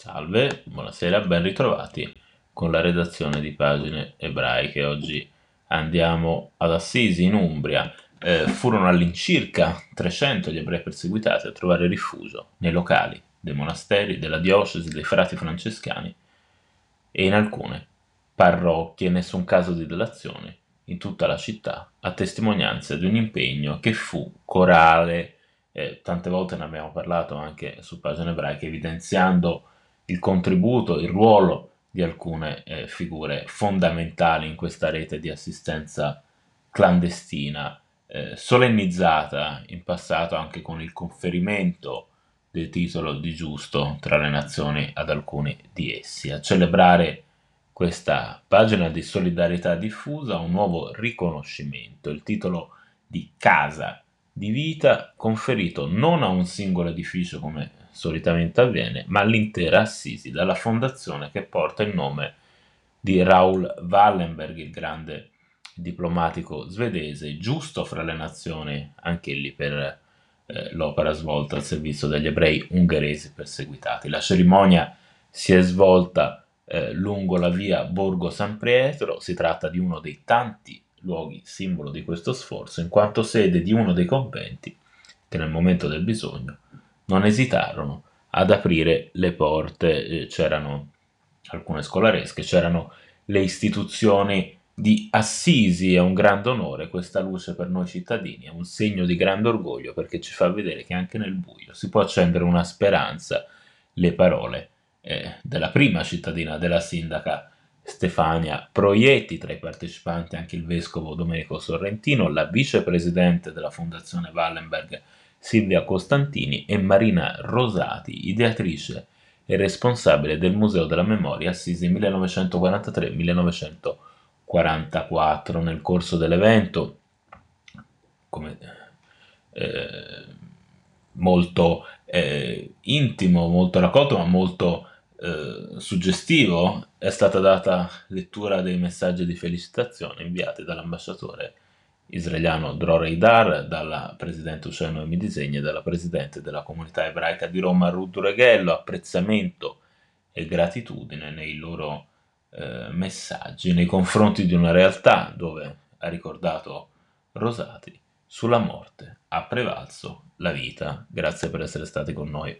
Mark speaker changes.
Speaker 1: Salve, buonasera, ben ritrovati con la redazione di pagine ebraiche. Oggi andiamo ad Assisi, in Umbria. Eh, furono all'incirca 300 gli ebrei perseguitati a trovare rifugio nei locali dei monasteri, della diocesi, dei frati francescani e in alcune parrocchie, nessun caso di delazione in tutta la città, a testimonianza di un impegno che fu corale, eh, tante volte ne abbiamo parlato anche su pagine ebraiche, evidenziando il contributo, il ruolo di alcune eh, figure fondamentali in questa rete di assistenza clandestina, eh, solennizzata in passato anche con il conferimento del titolo di giusto tra le nazioni ad alcuni di essi. A celebrare questa pagina di solidarietà diffusa un nuovo riconoscimento, il titolo di casa di vita conferito non a un singolo edificio come solitamente avviene, ma all'intera Assisi, dalla fondazione che porta il nome di Raoul Wallenberg, il grande diplomatico svedese, giusto fra le nazioni, anche lì per eh, l'opera svolta al servizio degli ebrei ungheresi perseguitati. La cerimonia si è svolta eh, lungo la via Borgo San Pietro, si tratta di uno dei tanti luoghi simbolo di questo sforzo, in quanto sede di uno dei conventi che nel momento del bisogno non esitarono ad aprire le porte, eh, c'erano alcune scolaresche, c'erano le istituzioni di Assisi, è un grande onore questa luce per noi cittadini, è un segno di grande orgoglio perché ci fa vedere che anche nel buio si può accendere una speranza, le parole eh, della prima cittadina, della sindaca Stefania Proietti, tra i partecipanti anche il vescovo Domenico Sorrentino, la vicepresidente della Fondazione Wallenberg Silvia Costantini e Marina Rosati, ideatrice e responsabile del Museo della Memoria Assisi 1943-1944. Nel corso dell'evento, come eh, molto eh, intimo, molto raccolto, ma molto eh, suggestivo, è stata data lettura dei messaggi di felicitazione inviati dall'ambasciatore israeliano Dror Eidar, dalla presidente Usceno Noemi Disegni e dalla presidente della comunità ebraica di Roma Ruth Reghello, apprezzamento e gratitudine nei loro eh, messaggi nei confronti di una realtà dove, ha ricordato Rosati, sulla morte ha prevalso la vita. Grazie per essere stati con noi.